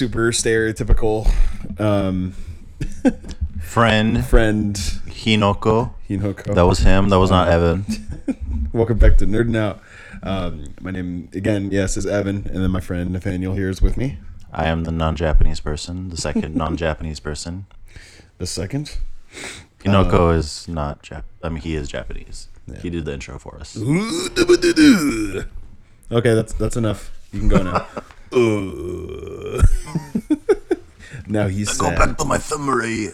super stereotypical um, Friend friend Hinoko. Hinoko. That was him. That was not Evan. Welcome back to Nerding Out. Um, my name again, yes, is Evan, and then my friend Nathaniel here is with me. I am the non-Japanese person, the second non-Japanese person. The second. Hinoko is not Jap. I mean, he is Japanese. He did the intro for us. Okay, that's that's enough. You can go now. Uh. now he's sad. Go back to my family.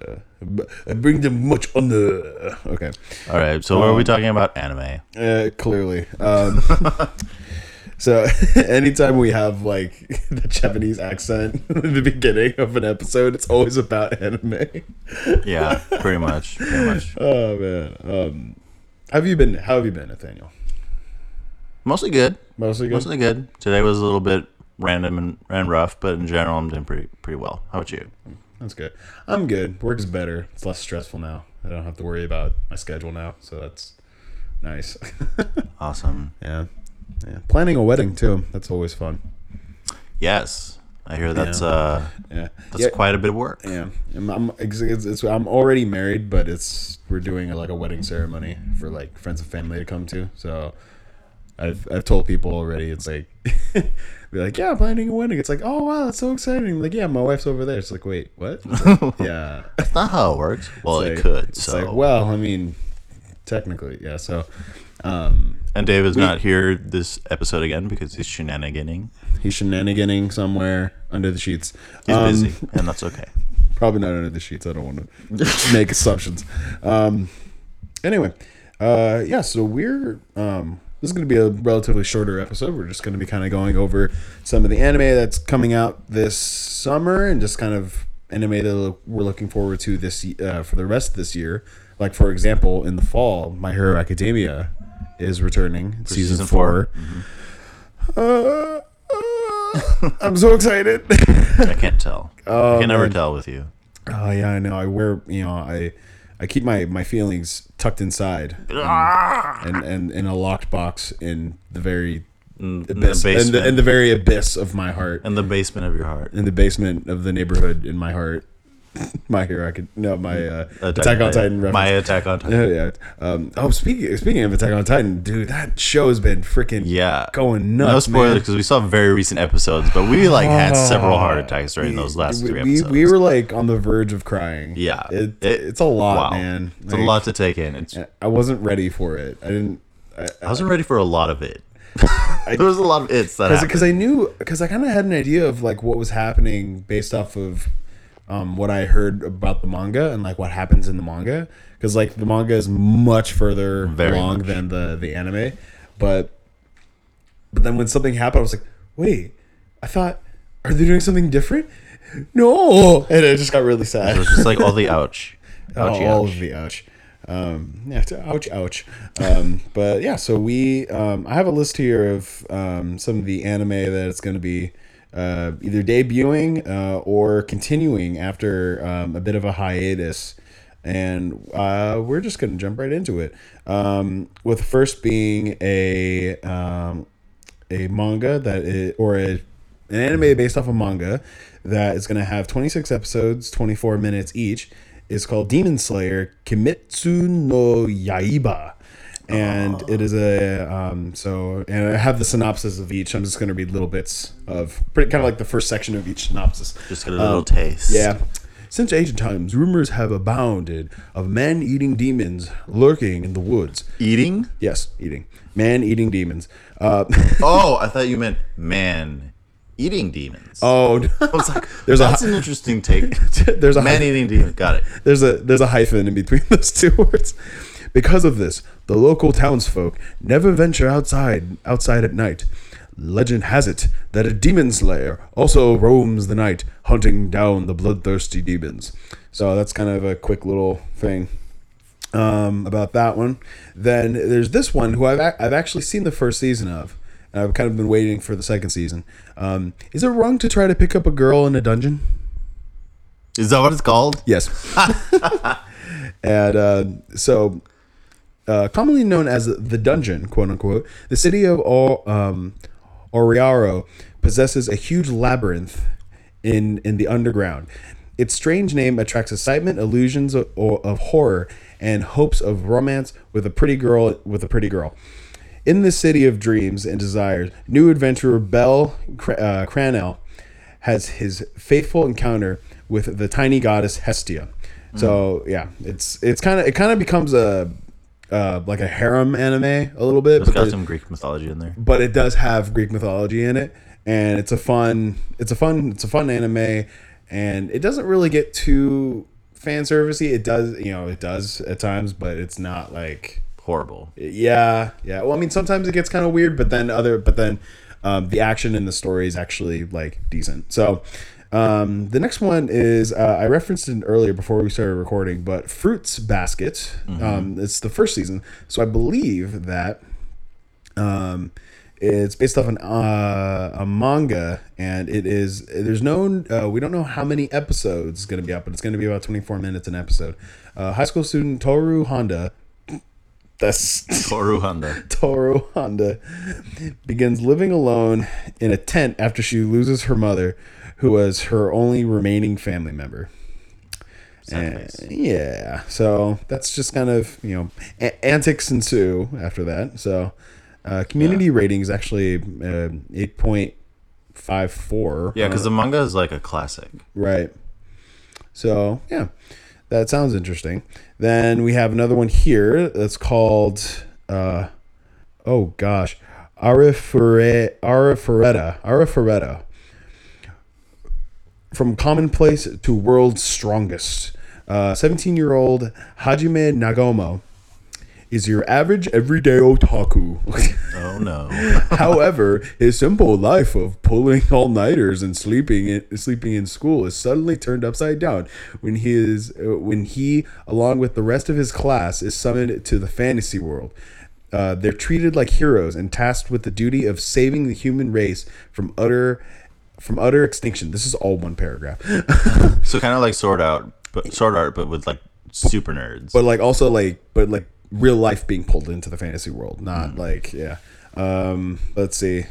I bring them much honor. Okay. All right. So, what are we talking about? Anime. Uh, clearly. Um, so anytime we have like the Japanese accent in the beginning of an episode, it's always about anime. Yeah, pretty much. Pretty much. Oh man. Um, have you been? How have you been, Nathaniel? Mostly good. Mostly good. Mostly good. Today was a little bit random and, and rough, but in general, I'm doing pretty pretty well. How about you? That's good. I'm good. Work's better. It's less stressful now. I don't have to worry about my schedule now, so that's nice. Awesome. yeah. Yeah. Planning a wedding too. That's always fun. Yes, I hear that's Yeah. uh Yeah. that's yeah. quite a bit of work. Yeah, I'm, I'm, it's, it's, I'm already married, but it's we're doing like a wedding ceremony for like friends and family to come to. So I've I've told people already. It's like be like, yeah, I'm planning a wedding. It's like, oh wow, that's so exciting. like, yeah, my wife's over there. It's like, wait, what? Like, yeah, That's not how it works. Well, it could. It's So like, well, I mean, technically, yeah. So um, And Dave is not here this episode again because he's shenaniganing. he's shenaniganing somewhere under the sheets. He's Um, busy, and that's okay. Probably not under the sheets. I don't want to make assumptions. Um, anyway, uh, yeah. So we're um, this is going to be a relatively shorter episode. We're just going to be kind of going over some of the anime that's coming out this summer, and just kind of anime that we're looking forward to this uh, for the rest of this year. Like for example, in the fall, My Hero Academia is returning season, season four. four. Uh, uh, I'm so excited. I can't tell. I can never Oh, man. tell with you. Oh yeah, I know. I wear you know I I keep my my feelings tucked inside and and, ah! and in a locked box in the very In abyss in the, basement. in the very abyss of my heart In the basement of your heart. in the basement of the neighborhood in my heart. my hero, I could no my uh, Attack on Titan. My. Attack on Titan. Yeah, yeah. Um, oh, speaking speaking of Attack on Titan, dude, that show has been freaking Yeah. going No nuts. spoilers because we saw very recent episodes, but we like had several heart attacks during those last we, three we, episodes. we were like on the verge of crying. Yeah. it, It- it's a lot, wow. man. It's a lot to take in. It's, I wasn't ready for it. I didn't. I, I wasn't ready for a lot of it. there was a lot of it's that because I knew because I kind of had an idea of like what was happening based off of um, what I heard about the manga and like what happens in the manga because like the manga is much further Very along much. than the the anime, but but then when something happened, I was like, wait, I thought are they doing something different? No, and it just got really sad. It was just like all the ouch. Ouchie, all ouch. of the ouch. Um, yeah, it's ouch, ouch. Um, but yeah, so we, um, I have a list here of um, some of the anime that it's going to be uh, either debuting uh, or continuing after um, a bit of a hiatus. And uh, we're just going to jump right into it. Um, with first being a um, a manga that is, or a, an anime based off a manga that is going to have 26 episodes, 24 minutes each. It's called Demon Slayer Kimetsu no Yaiba. And it is a um, so, and I have the synopsis of each. I'm just going to read little bits of pretty kind of like the first section of each synopsis. Just get a little taste. Yeah. Since ancient times, rumors have abounded of men eating demons lurking in the woods. Eating? Yes, eating. Man eating demons. Uh, Oh, I thought you meant man eating demons. oh, I was like, There's that's hi- an interesting take. there's a man eating demons. Got it. there's a there's a hyphen in between those two words. Because of this, the local townsfolk never venture outside outside at night. Legend has it that a demon slayer also roams the night, hunting down the bloodthirsty demons. So that's kind of a quick little thing. um, about that one. Then there's this one who I've I've actually seen the first season of. And I've kind of been waiting for the second season. Um, is it wrong to try to pick up a girl in a dungeon? Is that what it's called? Yes. and uh, so, uh, commonly known as the dungeon, quote unquote, the city of o- um, Oriaro possesses a huge labyrinth in in the underground. Its strange name attracts excitement, illusions of, of horror, and hopes of romance with a pretty girl with a pretty girl. In the city of dreams and desires, new adventurer Bell uh, Cranel has his faithful encounter with the tiny goddess Hestia. So yeah, it's it's kind of it kind of becomes a uh, like a harem anime a little bit, It's but, got some Greek mythology in there. but it does have Greek mythology in it, and it's a fun it's a fun it's a fun anime, and it doesn't really get too fan servicey. It does you know it does at times, but it's not like Horrible. yeah, yeah. Well, I mean, sometimes it gets kind of weird, but then other, but then um, the action in the story is actually like decent. So um, the next one is uh, I referenced it earlier before we started recording, but Fruits Basket. Um, it's the first season, so I believe that um, it's based off an uh, a manga, and it is there's no uh, we don't know how many episodes is going to be up, but it's going to be about 24 minutes an episode. Uh, high school student Toru Honda. That's Toru Honda. Toru Honda begins living alone in a tent after she loses her mother, who was her only remaining family member. And- yeah, so that's just kind of you know a- antics ensue after that. So uh, community rating is actually uh, eight point five four. Yeah, because the manga is like a classic. Right. So yeah, that sounds interesting. Then we have another one here that's called, uh, oh gosh, Arifure, Arifureta, Arifureta. From commonplace to world's strongest. 17 year old Hajime Nagomo is your average everyday otaku. Oh no. However, his simple life of pulling all nighters and sleeping in, sleeping in school is suddenly turned upside down when he is uh, when he, along with the rest of his class, is summoned to the fantasy world. Uh, they're treated like heroes and tasked with the duty of saving the human race from utter from utter extinction. This is all one paragraph, so kind of like Sword Out, but Sword Art, but with like super nerds. but like also like but like real life being pulled into the fantasy world, not like yeah. Um, let's see.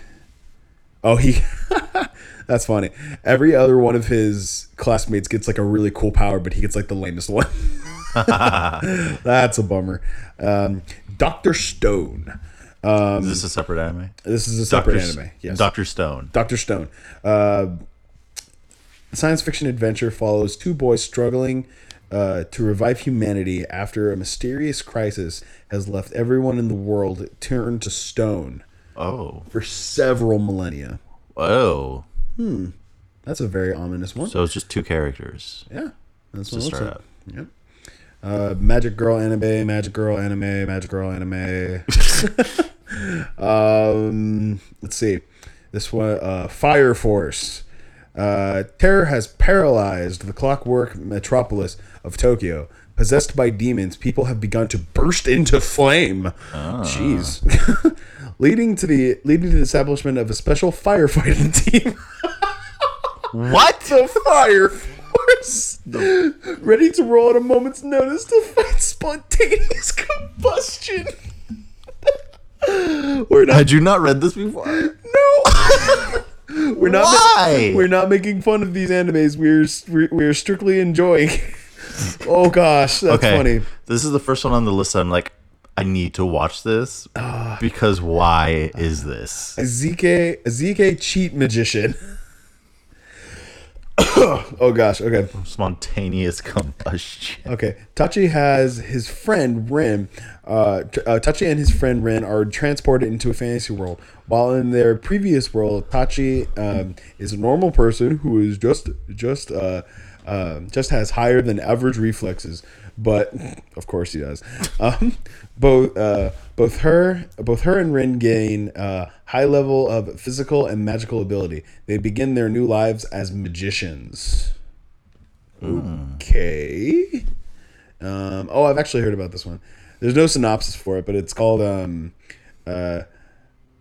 Oh, he. That's funny. Every other one of his classmates gets like a really cool power, but he gets like the lamest one. That's a bummer. Um, Doctor Stone. Um, is this a separate anime? this is a separate anime. Yes. Doctor Stone. Doctor Stone. Uh, science fiction adventure follows two boys struggling uh, to revive humanity after a mysterious crisis has left everyone in the world turned to stone Oh. for several millennia. Oh. Hmm. That's a very ominous one. So it's just two characters. yeah, that's what it looks like. Yep. Uh, Magic Girl anime, Magic Girl anime, Magic Girl anime. um, let's see. This one, uh, Fire Force. Uh, terror has paralyzed the clockwork metropolis of Tokyo. Possessed by demons, people have begun to burst into flame. Jeez. leading to the leading to the establishment of a special firefighting team. What? the fire force ready to roll at a moment's notice to fight spontaneous combustion we're not Had you not read this before? no we're not Why? we're not making fun of these animes we're we're, we're strictly enjoying oh gosh that's okay. funny This is the first one on the list. I'm like, I need to watch this ah. because why is this? a ZK Isekai cheat magician oh gosh okay Spontaneous combustion. Okay, Tachi has his friend Rin. Uh, uh, Tachi and his friend Rin are transported into a fantasy world. While in their previous world, Tachi um, is a normal person who is just just uh, uh, just has higher than average reflexes. But of course he does. Um, both uh, both her both her and Rin gain uh, high level of physical and magical ability. They begin their new lives as magicians. Okay. Um, oh, I've actually heard about this one. There's no synopsis for it, but it's called um, uh,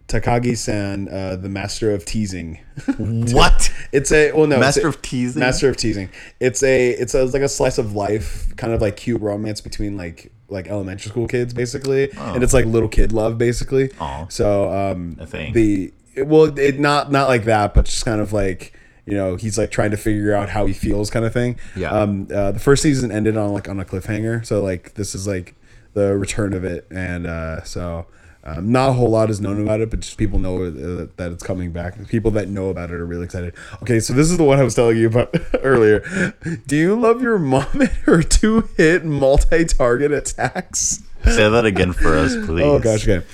Takagi-san, uh, the Master of Teasing. What? It's a well, no, Master a- of teasing. Master of Teasing. It's a it's a, it's like a slice of life, kind of like cute romance between like like elementary school kids, basically, and it's like little kid love, basically. Aw. So um, A thing. the well, it not not like that, but just kind of like you know he's like trying to figure out how he feels, kind of thing. Yeah. Um, uh, the first season ended on like on a cliffhanger, so like this is like the return of it, and uh, so. Um, not a whole lot is known about it, but just people know uh, that it's coming back. People that know about it are really excited. Okay, so this is the one I was telling you about earlier. Do you love your mom and her two hit multi target attacks? Say that again for us, please. Oh gosh, okay.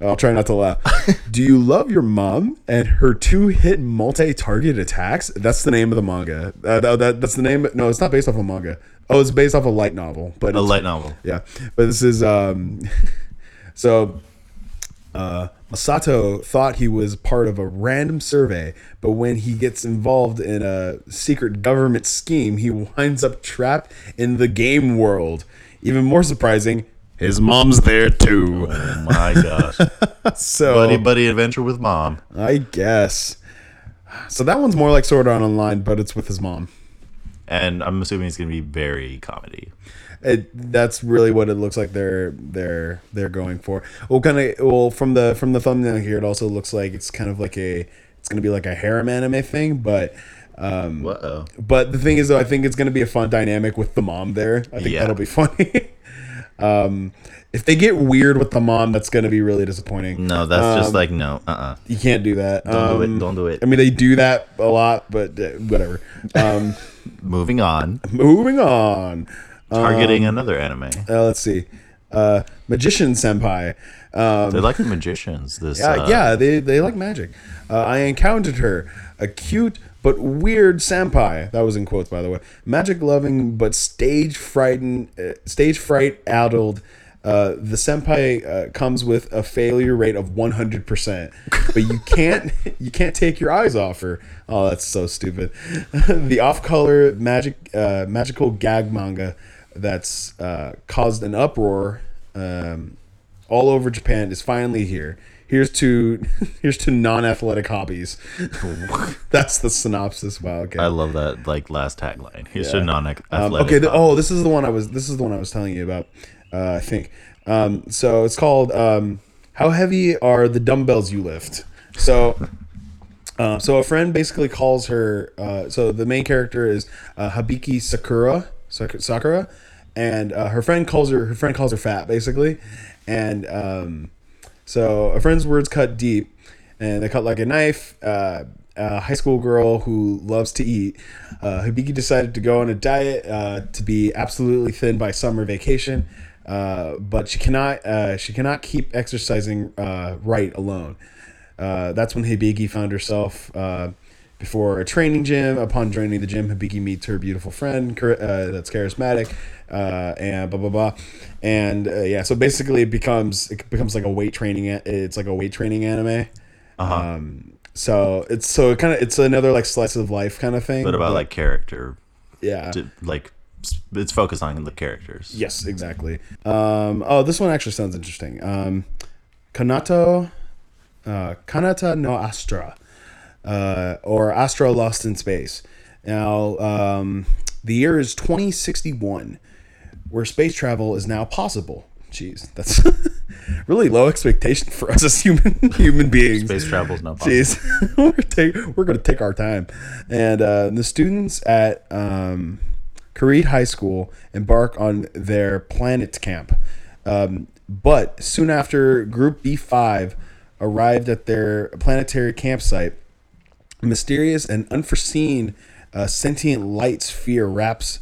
I'll try not to laugh. Do you love your mom and her two hit multi target attacks? That's the name of the manga. Uh, that, that- that's the name. No, it's not based off a manga. Oh, it's based off a light novel. But A light novel. yeah, but this is um, so. Uh, Masato thought he was part of a random survey, but when he gets involved in a secret government scheme, he winds up trapped in the game world. Even more surprising, his mom's there too. Oh my gosh. So buddy buddy adventure with mom. I guess. So that one's more like Sword Art Online, but it's with his mom. And I'm assuming it's gonna be very comedy. It, that's really what it looks like they're they're they're going for. Well, kind of well from the from the thumbnail here, it also looks like it's kind of like a it's gonna be like a harem anime thing, but um, but the thing is though, I think it's gonna be a fun dynamic with the mom there. I think Yeah. that'll be funny. um, if they get weird with the mom, that's gonna be really disappointing. No, that's just like no. Uh uh You can't do that. Don't do Um, it. Don't do it. I mean, they do that a lot, but uh, whatever. Um, Moving on. moving on. Targeting another anime. Uh, let's see. Uh, Magician Senpai. Um, They like the magicians. This yeah, uh, yeah, they, they like magic. Uh, I encountered her, a cute but weird senpai. That was in quotes, by the way. Magic loving but stage frightened, uh, stage fright addled. Uh, the senpai uh, comes with a failure rate of 100%, but you can't you can't take your eyes off her. Oh, that's so stupid. the off-color magic uh, magical gag manga that's uh, caused an uproar um, all over Japan is finally here. Here's to here's to non-athletic hobbies. That's the synopsis. Wow. Okay. I love that like last tagline. Here's Yeah. to non-athletic. Um, okay. The, oh, this is the one I was. This is the one I was telling you about. Uh, I think. Um, so it's called um, "How Heavy Are the Dumbbells You Lift?" So. Uh, so a friend basically calls her. Uh, so the main character is uh, Hibiki Sakura, Sak- Sakura, and uh, her friend calls her. Her friend calls her fat, basically, and um, so a friend's words cut deep, and they cut like a knife. Uh, a high school girl who loves to eat. Uh, Hibiki decided to go on a diet uh, to be absolutely thin by summer vacation, uh, but she cannot. Uh, she cannot keep exercising uh, right alone. Uh, that's when Hibiki found herself before a training gym. Upon joining the gym, Hibiki meets her beautiful friend uh, that's charismatic, uh, and blah blah blah. And uh, yeah, so basically, it becomes it becomes like a weight training. It's like a weight training anime. Uh-huh. Um, so it's so it kind of it's another like slice of life kind of thing. but about like character, yeah. to, like it's focused on the characters. Yes, exactly. Um, oh, this one actually sounds interesting. Um, Kanato, uh, Kanata no Astra, uh, or Astra Lost in Space. Now, um, the year is 2061, where space travel is now possible. Jeez, that's really low expectation for us as human human beings. Space travel is not possible. Jeez, we're, take, we're going to take our time. And uh, the students at um, Kareed High School embark on their planet camp. Um, but soon after Group B5 arrived at their planetary campsite, mysterious and unforeseen uh, sentient light sphere wraps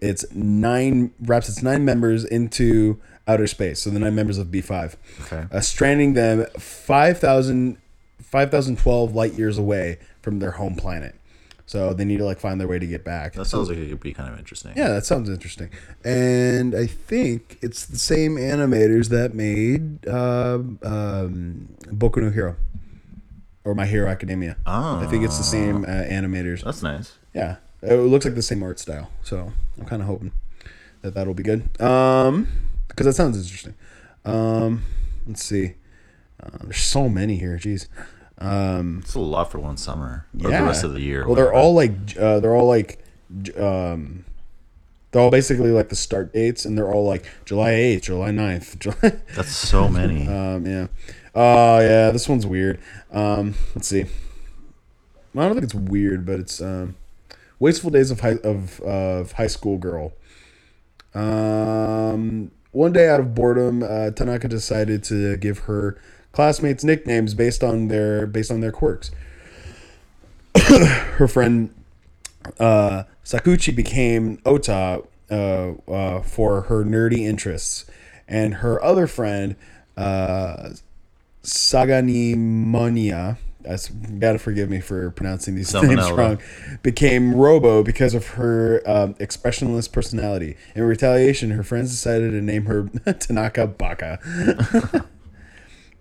its nine wraps its nine members into outer space. So the nine members of B5, Okay. uh, stranding them 5,000 5,012 light years away from their home planet. So they need to like find their way to get back. That sounds like it could be kind of interesting. Yeah, that sounds interesting. And I think it's the same animators that made um um, Boku no Hero or My Hero Academia. I think it's the same uh, animators. That's nice. Yeah, it looks like the same art style. So I'm kind of hoping. that that'll be good. Um, because that sounds interesting. Um, let's see. Uh, there's so many here. Jeez. Um, It's a lot for one summer. Or yeah. the rest of the year. Well, they're all like uh, they're all like um, they're all basically like the start dates, and they're all like July eighth, July 9th, July. That's so many. Um, yeah. Oh, yeah. This one's weird. Um, let's see. I don't think it's weird, but it's um, wasteful days of high of of high school girl. Um, one day out of boredom, uh, Tanaka decided to give her classmates nicknames based on their based on their quirks. her friend uh, Sakuchi became Ota uh, uh, for her nerdy interests, and her other friend uh, Saganimonia. That's gotta forgive me for pronouncing these names wrong. Became Robo because of her um, expressionless personality. In retaliation, her friends decided to name her Tanaka Baka.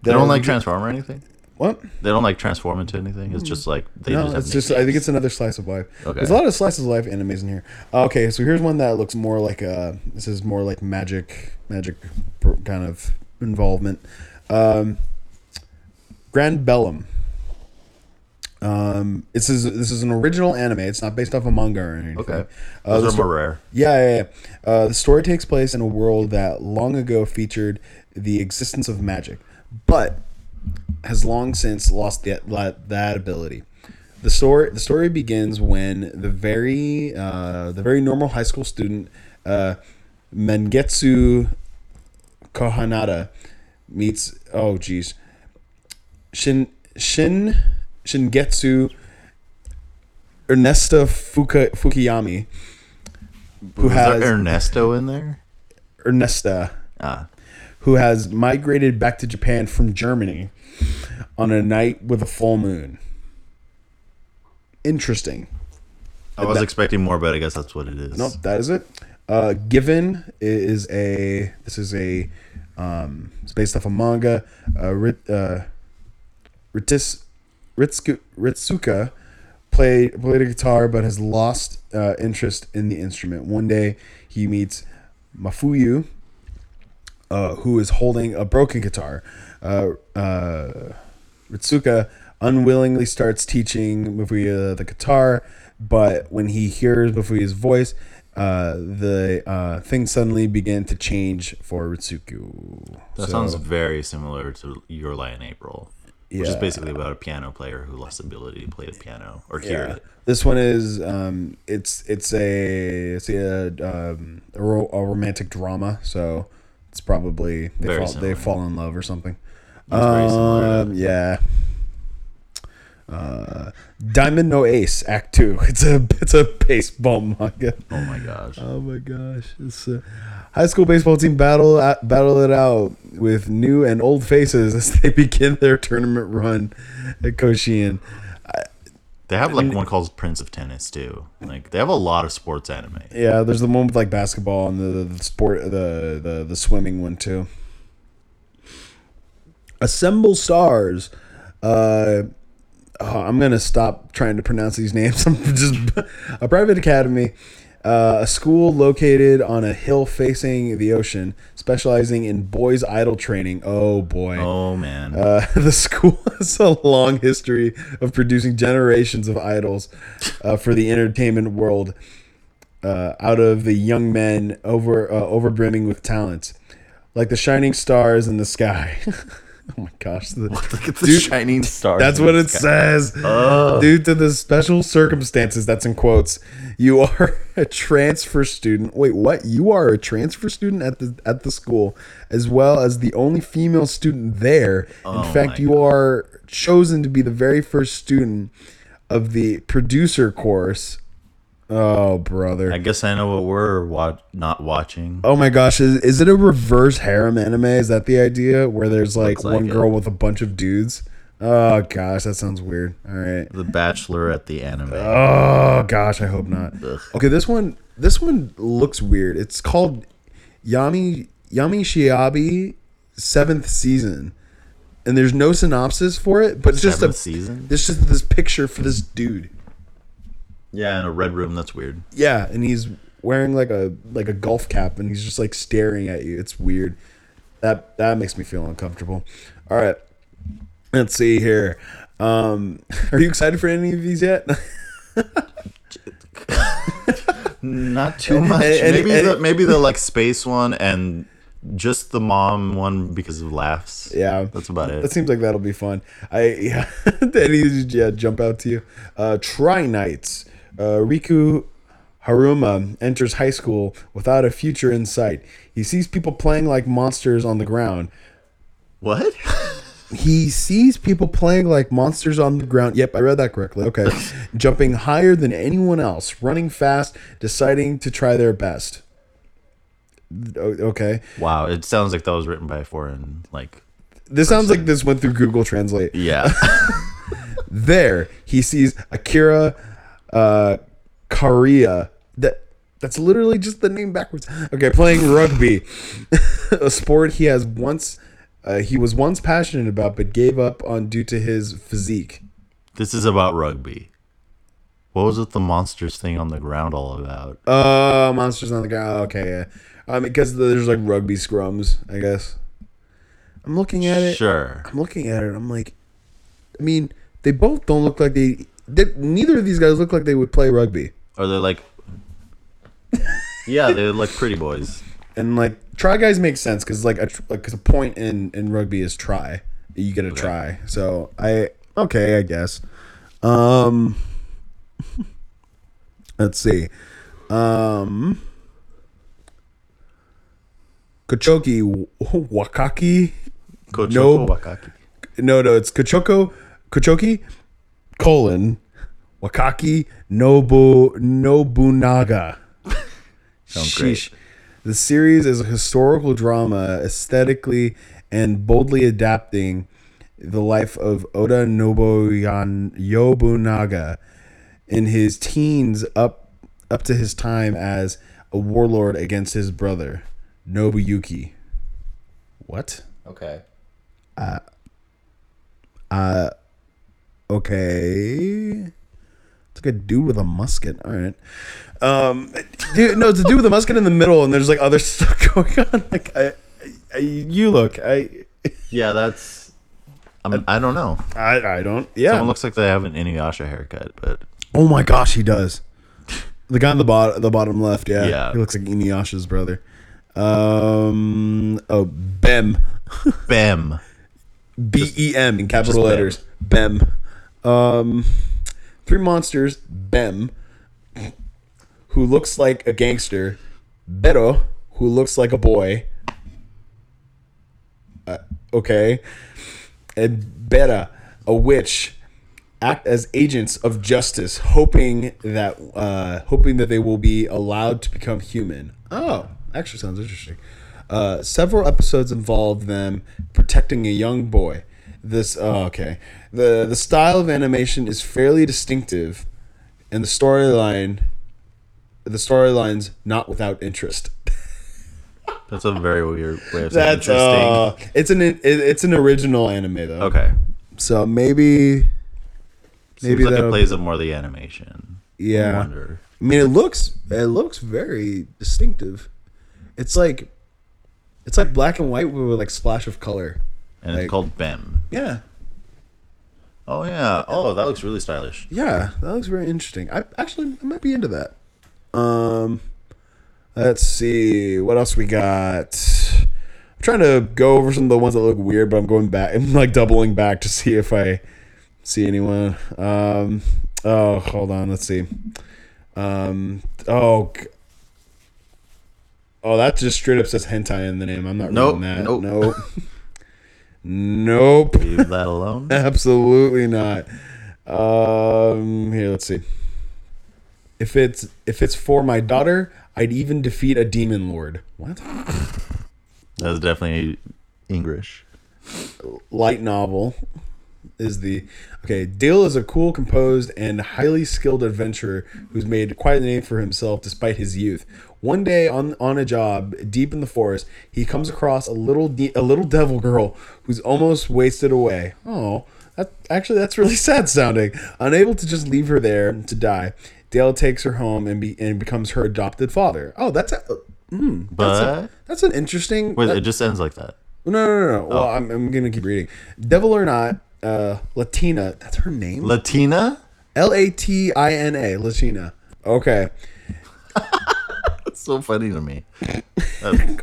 they don't like transform or anything. What? They don't like transform into anything. It's just like they No, just have it's just I think it's another slice of life. Okay. There's a lot of slices of life animes in here. Uh, Okay, so here's one that looks more like a. This is more like magic, magic kind of involvement. Um, Granbelm. Um, this is this is an original anime. It's not based off a manga or anything. okay. Uh, Those are sto- more rare. yeah, yeah, yeah. Uh, the story takes place in a world that long ago featured the existence of magic, but has long since lost that that ability. The story the story begins when the very uh, the very normal high school student uh, Mengetsu Kohanada meets oh geez Shin Shin Shingetsu Ernesta Fuka, Fukuyami who Was has Ernesto in there? Ernesta Ah, who has migrated back to Japan from Germany on a night with a full moon. Interesting. I was expecting more, but I guess that's what it is. No, that is it. Uh, Given is a this is a um, it's based off a manga. Uh, Rit, uh, Ritis, Ritsuka, Ritsuka played played a guitar but has lost uh, interest in the instrument. One day he meets Mafuyu, uh, who is holding a broken guitar. Uh, uh, Ritsuka unwillingly starts teaching Mafuyu the guitar, but when he hears Mafuyu's voice, uh, the uh, things suddenly begin to change for Ritsuka. That So, sounds very similar to Your Lie in April, which is basically about a piano player who lost the ability to play the piano or hear yeah. it. This one is um, it's it's a it's a, um, a, ro- a romantic drama, so it's probably they Very fall similar. they fall in love or something. That's very similar. Um, yeah. Uh, Diamond No Ace Act Two. It's a it's a baseball manga. Oh my gosh. Oh my gosh! It's a high school baseball team battle at, battle it out with new and old faces as they begin their tournament run at Koshien. They have like one called Prince of Tennis too. Like they have a lot of sports anime. Yeah, there's the one with like basketball and the, the sport the, the the swimming one too. Ensemble Stars. Uh, oh, I'm gonna stop trying to pronounce these names. I'm just a private academy, uh, a school located on a hill facing the ocean, specializing in boys' idol training. Oh boy. Oh man. Uh, the school has a long history of producing generations of idols uh, for the entertainment world. Uh, out of the young men over uh, overbrimming with talent, like the shining stars in the sky. oh my gosh! The- Look at the Dude, shining star. that's what it says. Due to the special circumstances, that's in quotes, you are a transfer student. Wait, what? You are a transfer student at the at the school, as well as the only female student there. In Oh fact, my you are chosen to be the very first student of the producer course. Oh, brother. I guess I know what we're wa- not watching. Oh my gosh, is, is it a reverse harem anime? Is that the idea where there's like one it. girl with a bunch of dudes? Oh gosh, that sounds weird. All right. The Bachelor at the anime. Oh gosh, I hope not. Ugh. Okay, this one this one looks weird. It's called Yami Yami Shibai seventh season. And there's no synopsis for it, but it's just a season. there's just this picture for this dude. Yeah, in a red room. That's weird. Yeah, and he's wearing like a like a golf cap and he's just like staring at you. It's weird. That that makes me feel uncomfortable. All right. Let's see here. Um, are you excited for any of these yet? Not too much. and- maybe and- the maybe the like space one and just the mom one because of laughs. Yeah, That's about it. That seems like that'll be fun. I yeah, any yeah jump out to you. Uh, Try Knights. Uh, Riku Haruma enters high school without a future in sight. He sees people playing like monsters on the ground. What? He sees people playing like monsters on the ground. Yep, I read that correctly. Okay. Jumping higher than anyone else, running fast, deciding to try their best. Okay. wow, it sounds like that was written by a foreign like This sounds like this went through Google Translate. yeah. There, he sees Akira uh, Kariya. That that's literally just the name backwards. Okay, playing rugby, a sport he has once uh, he was once passionate about, but gave up on due to his physique. this is about rugby. What was it the monsters thing on the ground all about? Uh, monsters on the ground. Okay, yeah. Um, because there's like rugby scrums, I guess. I'm looking at it. Sure. I'm looking at it. I'm like, I mean, they both don't look like they. They neither of these guys look like they would play rugby. Or they're like Yeah, they're like pretty boys. And like try guys make sense because like a tr- like 'cause a point in in rugby is try. You get a try. So I okay, I guess. Um, let's see. Um, Kochoki Wakaki. Kochoko No. Wakaki. No, no, it's Kochoko Kochoki colon Wakaki Nobu Nobunaga. Sounds great. The series is a historical drama, aesthetically and boldly adapting the life of Oda Nobuyan Yobunaga in his teens up up to his time as a warlord against his brother Nobuyuki. What? Okay. Uh, uh, Okay. It's like a dude with a musket. All right. Um, dude, no, it's a dude with a musket in the middle, and there's like other stuff going on. Like, I, I you look, I, Yeah, that's I'm, I don't know. I, I don't. Yeah. Someone looks like they have an Inuyasha haircut, but oh my gosh, he does. The guy on the bottom, the bottom left. Yeah. Yeah. He looks like Inuyasha's brother. Um. Oh, Bem. Bem. B E M in capital letters. Bem. Um, three monsters. Bem, who looks like a gangster. Bero, who looks like a boy. Uh, okay. And Bera, a witch, act as agents of justice, hoping that uh, hoping that they will be allowed to become human. Oh, actually sounds interesting. Uh, several episodes involve them protecting a young boy. This oh, okay. the The style of animation is fairly distinctive, and the storyline, the storylines not without interest. That's a very weird way of saying That's interesting. uh, it's an it, it's an original anime though. okay. So maybe Seems like it plays up more the animation. I yeah. wonder. I mean, it looks it looks very distinctive. It's like it's like black and white with like splash of color. And Like- it's called Bem. Yeah, Oh yeah. Oh, that looks really stylish. yeah, that looks very interesting. I actually I might be into that. Um, let's see what else we got. I'm trying to go over some of the ones that look weird, but I'm going back. I'm like doubling back to see if I see anyone. Um, oh, hold on. Let's see. Um, oh, g- oh, that just straight up says hentai in the name. I'm not Nope, reading that. nope. Nope. nope. Leave that alone. Absolutely not. Um, here, let's see. If it's if it's for my daughter, I'd even defeat a demon lord. What? That's definitely English. Light novel is the okay. Dale is a cool, composed, and highly skilled adventurer who's made quite a name for himself despite his youth. One day, on on a job deep in the forest, he comes across a little de- a little devil girl who's almost wasted away. Oh, that actually that's really sad sounding. Unable to just leave her there to die, Dale takes her home and be and becomes her adopted father. Oh, that's a, mm, that's, a- But that's an interesting. wait, that- it just ends like that. no, no, no, no. Well, Oh. I'm, I'm gonna keep reading. Devil or not, uh, Latina. That's her name. Latina? L A T I N A. Latina. Okay. So funny to me.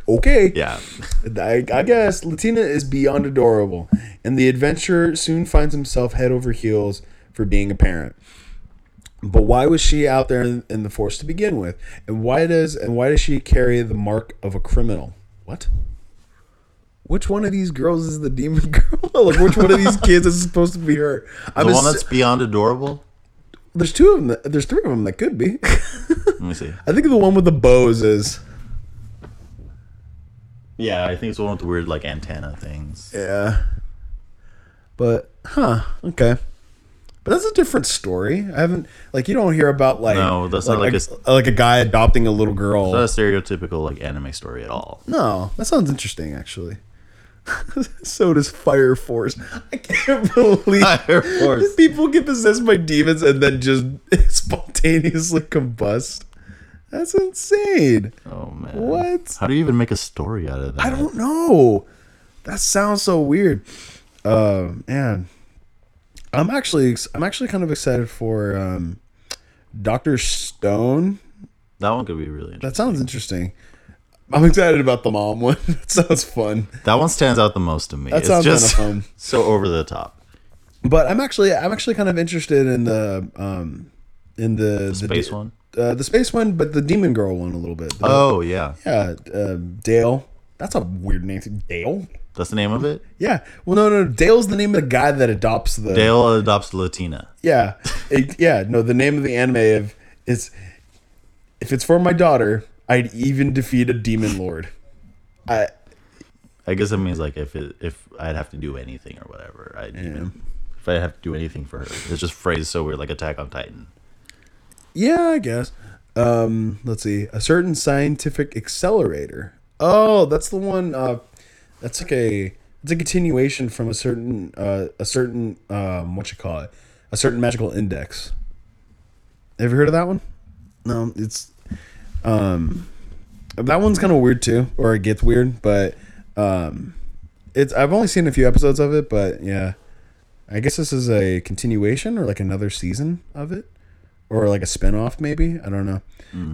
Okay. Yeah. I, I guess Latina is beyond adorable, and the adventurer soon finds himself head over heels for being a parent. But why was she out there in, in the force to begin with, and why does and why does she carry the mark of a criminal? What? Which one of these girls is the demon girl? like which one of these kids is supposed to be her? I'm The ass- one that's beyond adorable? There's two of them. That, there's three of them that could be. Let me see. I think the one with the bows is. Yeah, I think it's the one with the weird like antenna things. Yeah. But huh, okay. But that's a different story. I haven't like you don't hear about like No, that's not like a, a like a guy adopting a little girl. Not a stereotypical like anime story at all. no, that sounds interesting actually. so does Fire Force. I can't believe Fire Force. people get possessed by demons and then just spontaneously combust. That's insane. Oh man. What? How do you even make a story out of that? I don't know. That sounds so weird. Uh, man, I'm actually I'm actually kind of excited for um, Doctor Stone. That one could be really interesting. That sounds interesting. I'm excited about the mom one. that sounds fun. That one stands out the most to me. That it's sounds just kinda fun. so over the top. But I'm actually I'm actually kind of interested in the um in the the, Space de- one. uh, the space one, but the demon girl one a little bit. The- Oh yeah, yeah, um, Dale. That's a weird name. Dale. that's the name of it. Yeah. Well, no, no. Dale's the name of the guy that adopts the. Dale adopts Latina. Yeah, It- yeah. No, the name of the anime of is if it's for my daughter, I'd even defeat a demon lord. I I guess it means like if it, if I'd have to do anything or whatever, I'd even, if I have to do anything for her. It's just phrased so weird, like Attack on Titan. yeah, I guess. Um, let's see. A certain scientific accelerator. Oh, that's the one. Uh, that's like a it's a continuation from a certain uh, a certain um, what you call it a certain magical index. Have you heard of that one? No, it's um that one's kind of weird too, or it gets weird, but um it's I've only seen a few episodes of it, but yeah. I guess this is a continuation or like another season of it or like a spin-off maybe, I don't know.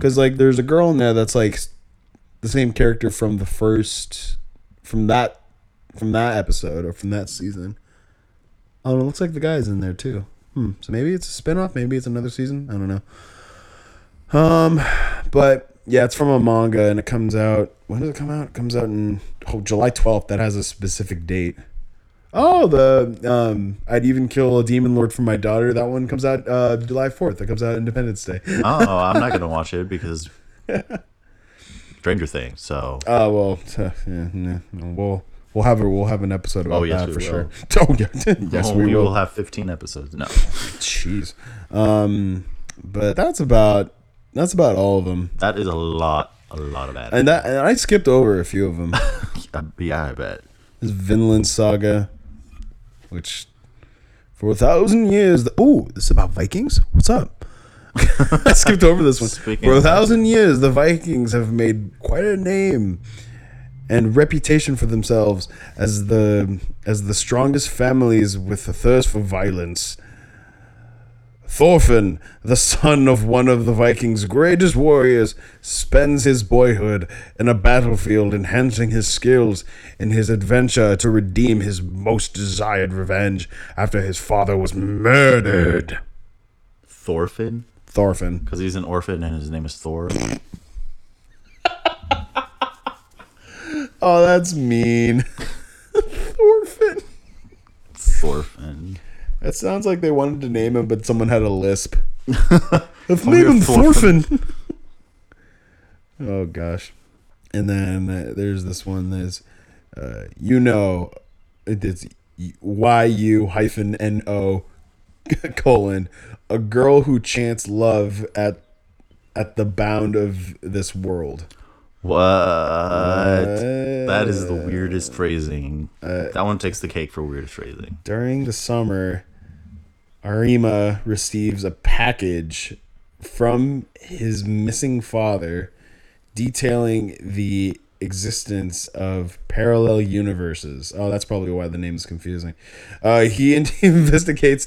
Cuz like there's a girl in there that's like the same character from the first from that from that episode or from that season. Oh, it looks like the guy's in there too. Hmm. So maybe it's a spin-off, maybe it's another season. I don't know. Um, but yeah, it's from a manga and it comes out. When does it come out? It comes out in oh, July twelfth. That has a specific date. Oh, the um, I'd even kill a demon lord for my daughter. That one comes out uh, July fourth. That comes out Independence Day. Oh, I'm not gonna watch it because Stranger Things. So Uh, well, uh, yeah, yeah, we'll we'll have a, we'll have an episode about Oh, yes, that for sure. Oh yeah, yes, oh, we, we will. will have 15 episodes. No, Jeez, um, but that's about that's about all of them. that is a lot, a lot of anime. And that and I skipped over a few of them. yeah, I bet. This Vinland Saga, which for a thousand years. The, ooh, this is about Vikings. What's up? I skipped over this one. Speaking for a thousand years, the Vikings have made quite a name and reputation for themselves as the as the strongest families with a thirst for violence. Thorfinn, the son of one of the Vikings' greatest warriors, spends his boyhood in a battlefield enhancing his skills in his adventure to redeem his most desired revenge after his father was murdered. Thorfinn, Thorfinn. because he's an orphan and his name is Thor. Oh, that's mean. Thorfinn. Thorfinn. That sounds like they wanted to name him, but someone had a lisp. Let's name him Thorfinn. Oh gosh. And then uh, there's this one. There's, uh, you know, it's Y U hyphen N O colon a girl who chants love at at the bound of this world. What? that is the uh, weirdest phrasing. Uh, that one takes the cake for weirdest phrasing. During the summer, Arima receives a package from his missing father, detailing the existence of parallel universes. Oh, that's probably why the name is confusing. Uh, he, he investigates.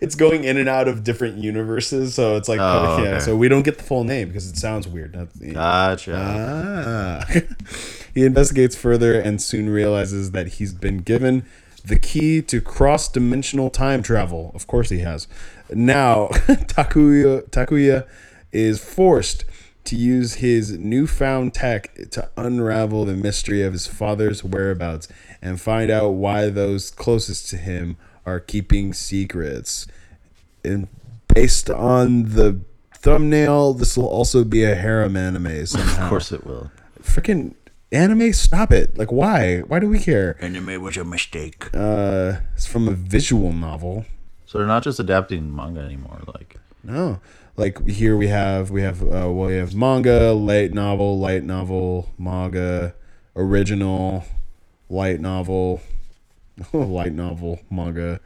it's going in and out of different universes, so it's like Oh, yeah. So we don't get the full name because it sounds weird. Gotcha. Ah. he investigates further and soon realizes that he's been given the key to cross dimensional time travel. Of course, he has. Now, Takuya, Takuya is forced to use his newfound tech to unravel the mystery of his father's whereabouts and find out why those closest to him are keeping secrets. And based on the thumbnail, this will also be a harem anime somehow. of course it will. Freaking anime, stop it! Like, why? Why do we care? Anime was a mistake. Uh, it's from a visual novel. So they're not just adapting manga anymore. Like, No, like here we have we have uh, well, we have manga, light novel, light novel, manga, original, light novel, light novel, manga,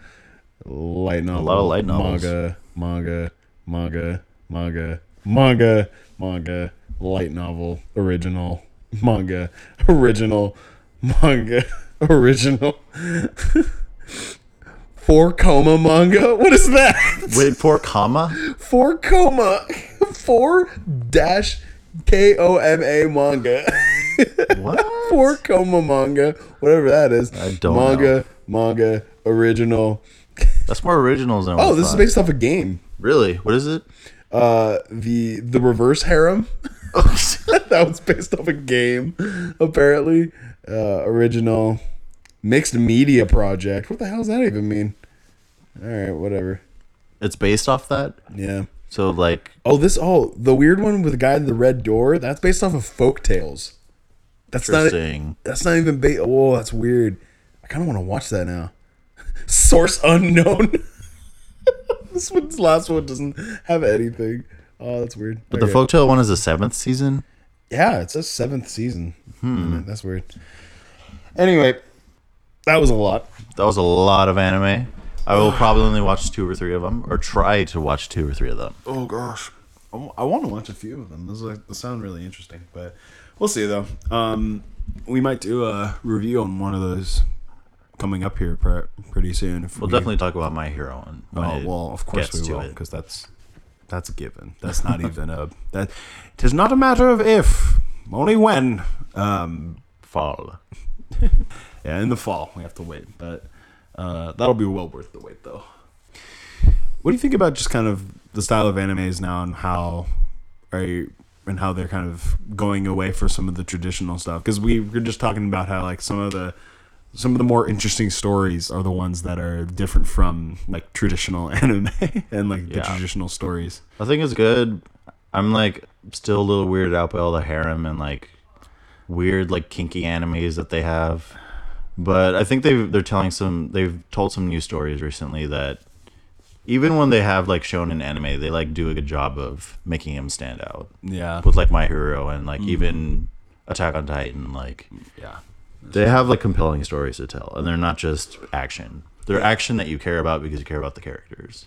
light novel, a lot of light novels. manga, manga, manga, manga, manga, manga, light novel, original, manga, original, manga, original. Four koma manga. What is that? wait, four comma? Four koma. Four dash K O M A manga. What? Four koma manga. Whatever that is. I don't manga, manga, original. That's more originals than. Oh, this is based off a game. Really? What is it? Uh, the the reverse harem. Oh shit. That was based off a game, apparently. Uh, original mixed media project. What the hell does that even mean? All right, whatever. it's based off that. Yeah. So like, Oh, this oh the weird one with the guy in the red door. That's based off of folk tales. That's not. interesting. That's not even based. Oh, that's weird. I kind of want to watch that now. Source unknown. this one's last one doesn't have anything. Oh, that's weird. But the Okay. folktale one is the seventh season. Yeah, it's a seventh season. Hmm. That's weird. Anyway, that was a lot. That was a lot of anime. I will probably only watch two or three of them, or try to watch two or three of them. Oh gosh, I want to watch a few of them. Those, like, those sound really interesting, but we'll see though. Um, we might do a review on one of those coming up here pre- pretty soon. If We'll we, definitely talk about My Hero and when Oh it well, of course gets we to will, it. because that's that's a given. That's not even a that. It is not a matter of if, only when. Um, fall. yeah, in the fall we have to wait, but uh, that'll be well worth the wait, though. What do you think about just kind of the style of animes now and how are you, and how they're kind of going away for some of the traditional stuff? Because we were just talking about how like some of the some of the more interesting stories are the ones that are different from like traditional anime and like the traditional stories. I think it's good. I'm like still a little weirded out by all the harem and like weird like kinky animes that they have. But I think they've they're telling some they've told some new stories recently that even when they have like shown in anime, they like do a good job of making him stand out. Yeah, With like My Hero and like mm-hmm. even Attack on Titan, like yeah, they have like compelling stories to tell, and they're not just action. They're action that you care about because you care about the characters.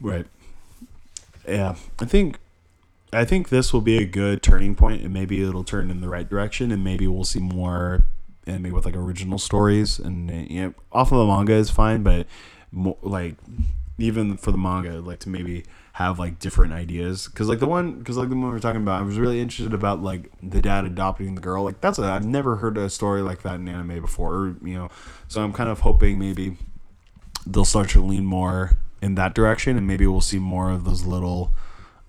right. Yeah, I think I think this will be a good turning point, and maybe it'll turn in the right direction, and maybe we'll see more anime with like original stories. And uh, you know, off of the manga is fine, but mo- like even for the manga, like to maybe have like different ideas, because like the one, because like the one we're talking about, I was really interested about like the dad adopting the girl. Like that's a I've never heard a story like that in anime before, or, you know. So I'm kind of hoping maybe they'll start to lean more in that direction and maybe we'll see more of those little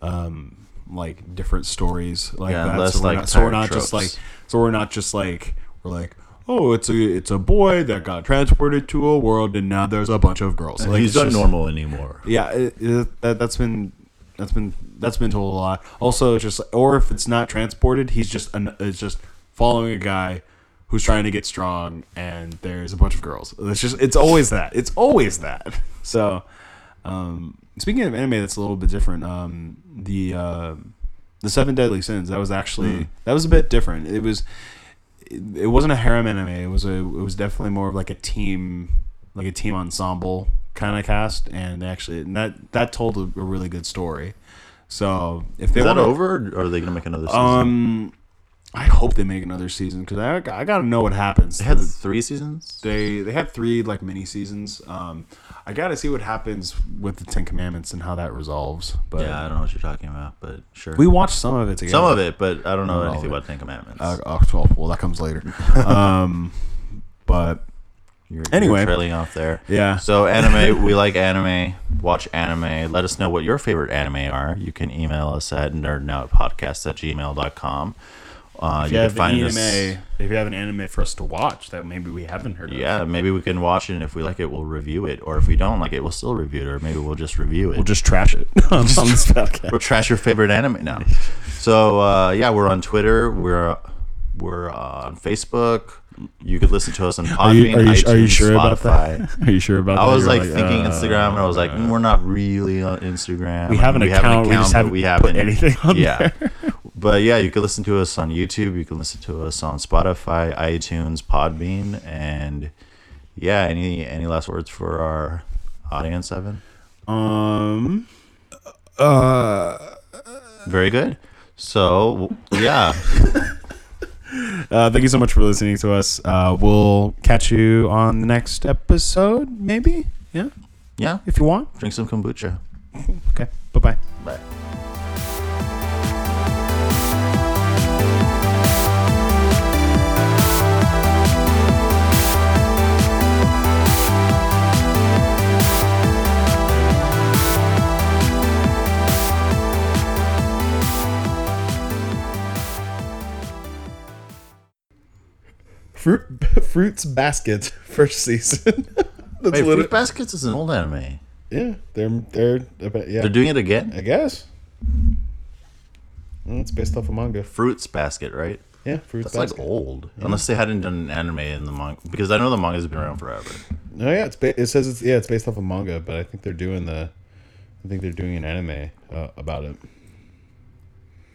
um like different stories like Yeah, that less so we're like not, so we're not just like so we're not just like we're like oh it's a it's a boy that got transported to a world and now there's a bunch of girls. Like, He's not just- normal anymore. yeah it, it, that, that's been that's been that's been told a lot. Also it's just or if it's not transported he's just an, it's just following a guy who's trying to get strong and there's a bunch of girls. It's just it's always that. It's always that. So um speaking of anime that's a little bit different. Um the uh the seven deadly sins that was actually that was a bit different. It was it, wasn't a harem anime it was a it was definitely more of like a team like a team ensemble kind of cast, and actually and that that told a, a really good story. So if they Is that wanna- over, or are they gonna make another season? Um, I hope they make another season because I, I gotta know what happens. they had three seasons. they they had three like mini seasons. Um, I gotta see what happens with the Ten Commandments and how that resolves. But Yeah, I don't know what you're talking about, but sure. we watched some of it together. Some of it, but I don't know Not anything about Ten Commandments. Uh, oh, well, well, that comes later. um, but You're, anyway. you're trailing off there. Yeah. So anime, we like anime. Watch anime. Let us know what your favorite anime are. You can email us at nerdnoutpodcast at gmail.com. Uh, if you you can have find an us. anime, if you have an anime for us to watch that maybe we haven't heard of, Yeah, maybe we can watch it, and if we like it, we'll review it. Or if we don't like it, we'll still review it. Or maybe we'll just review it. we'll just trash it on, on this podcast. We'll trash your favorite anime now. So uh, yeah, we're on Twitter. We're we're uh, on Facebook. You could listen to us on Are you, Podbean, are you, iTunes, are you sure about that? Are you sure about that? I was You're like, thinking uh, Instagram, and I was like, mm, we're not really on Instagram. we have an account. we just haven't we put haven't anything on yeah. there. But yeah, you can listen to us on YouTube. You can listen to us on Spotify, iTunes, Podbean, and yeah. Any any last words for our audience, Evan? Um. Uh. Very good. So yeah, Uh, thank you so much for listening to us. Uh, we'll catch you on the next episode, maybe. Yeah, yeah. if you want. Drink some kombucha. Okay. Bye bye. Fruit Fruits Basket first season. That's Wait, Fruit Baskets is an old anime. yeah, they're they're yeah. They're doing it again. I guess. Well, it's based off a manga. Fruits Basket, right? Yeah, Fruits That's Basket. like old, unless they hadn't done an anime in the manga. Because I know the manga's been around forever. No, yeah, it's ba- it says it's yeah, it's based off a manga, but I think they're doing the, I think they're doing an anime uh, about it.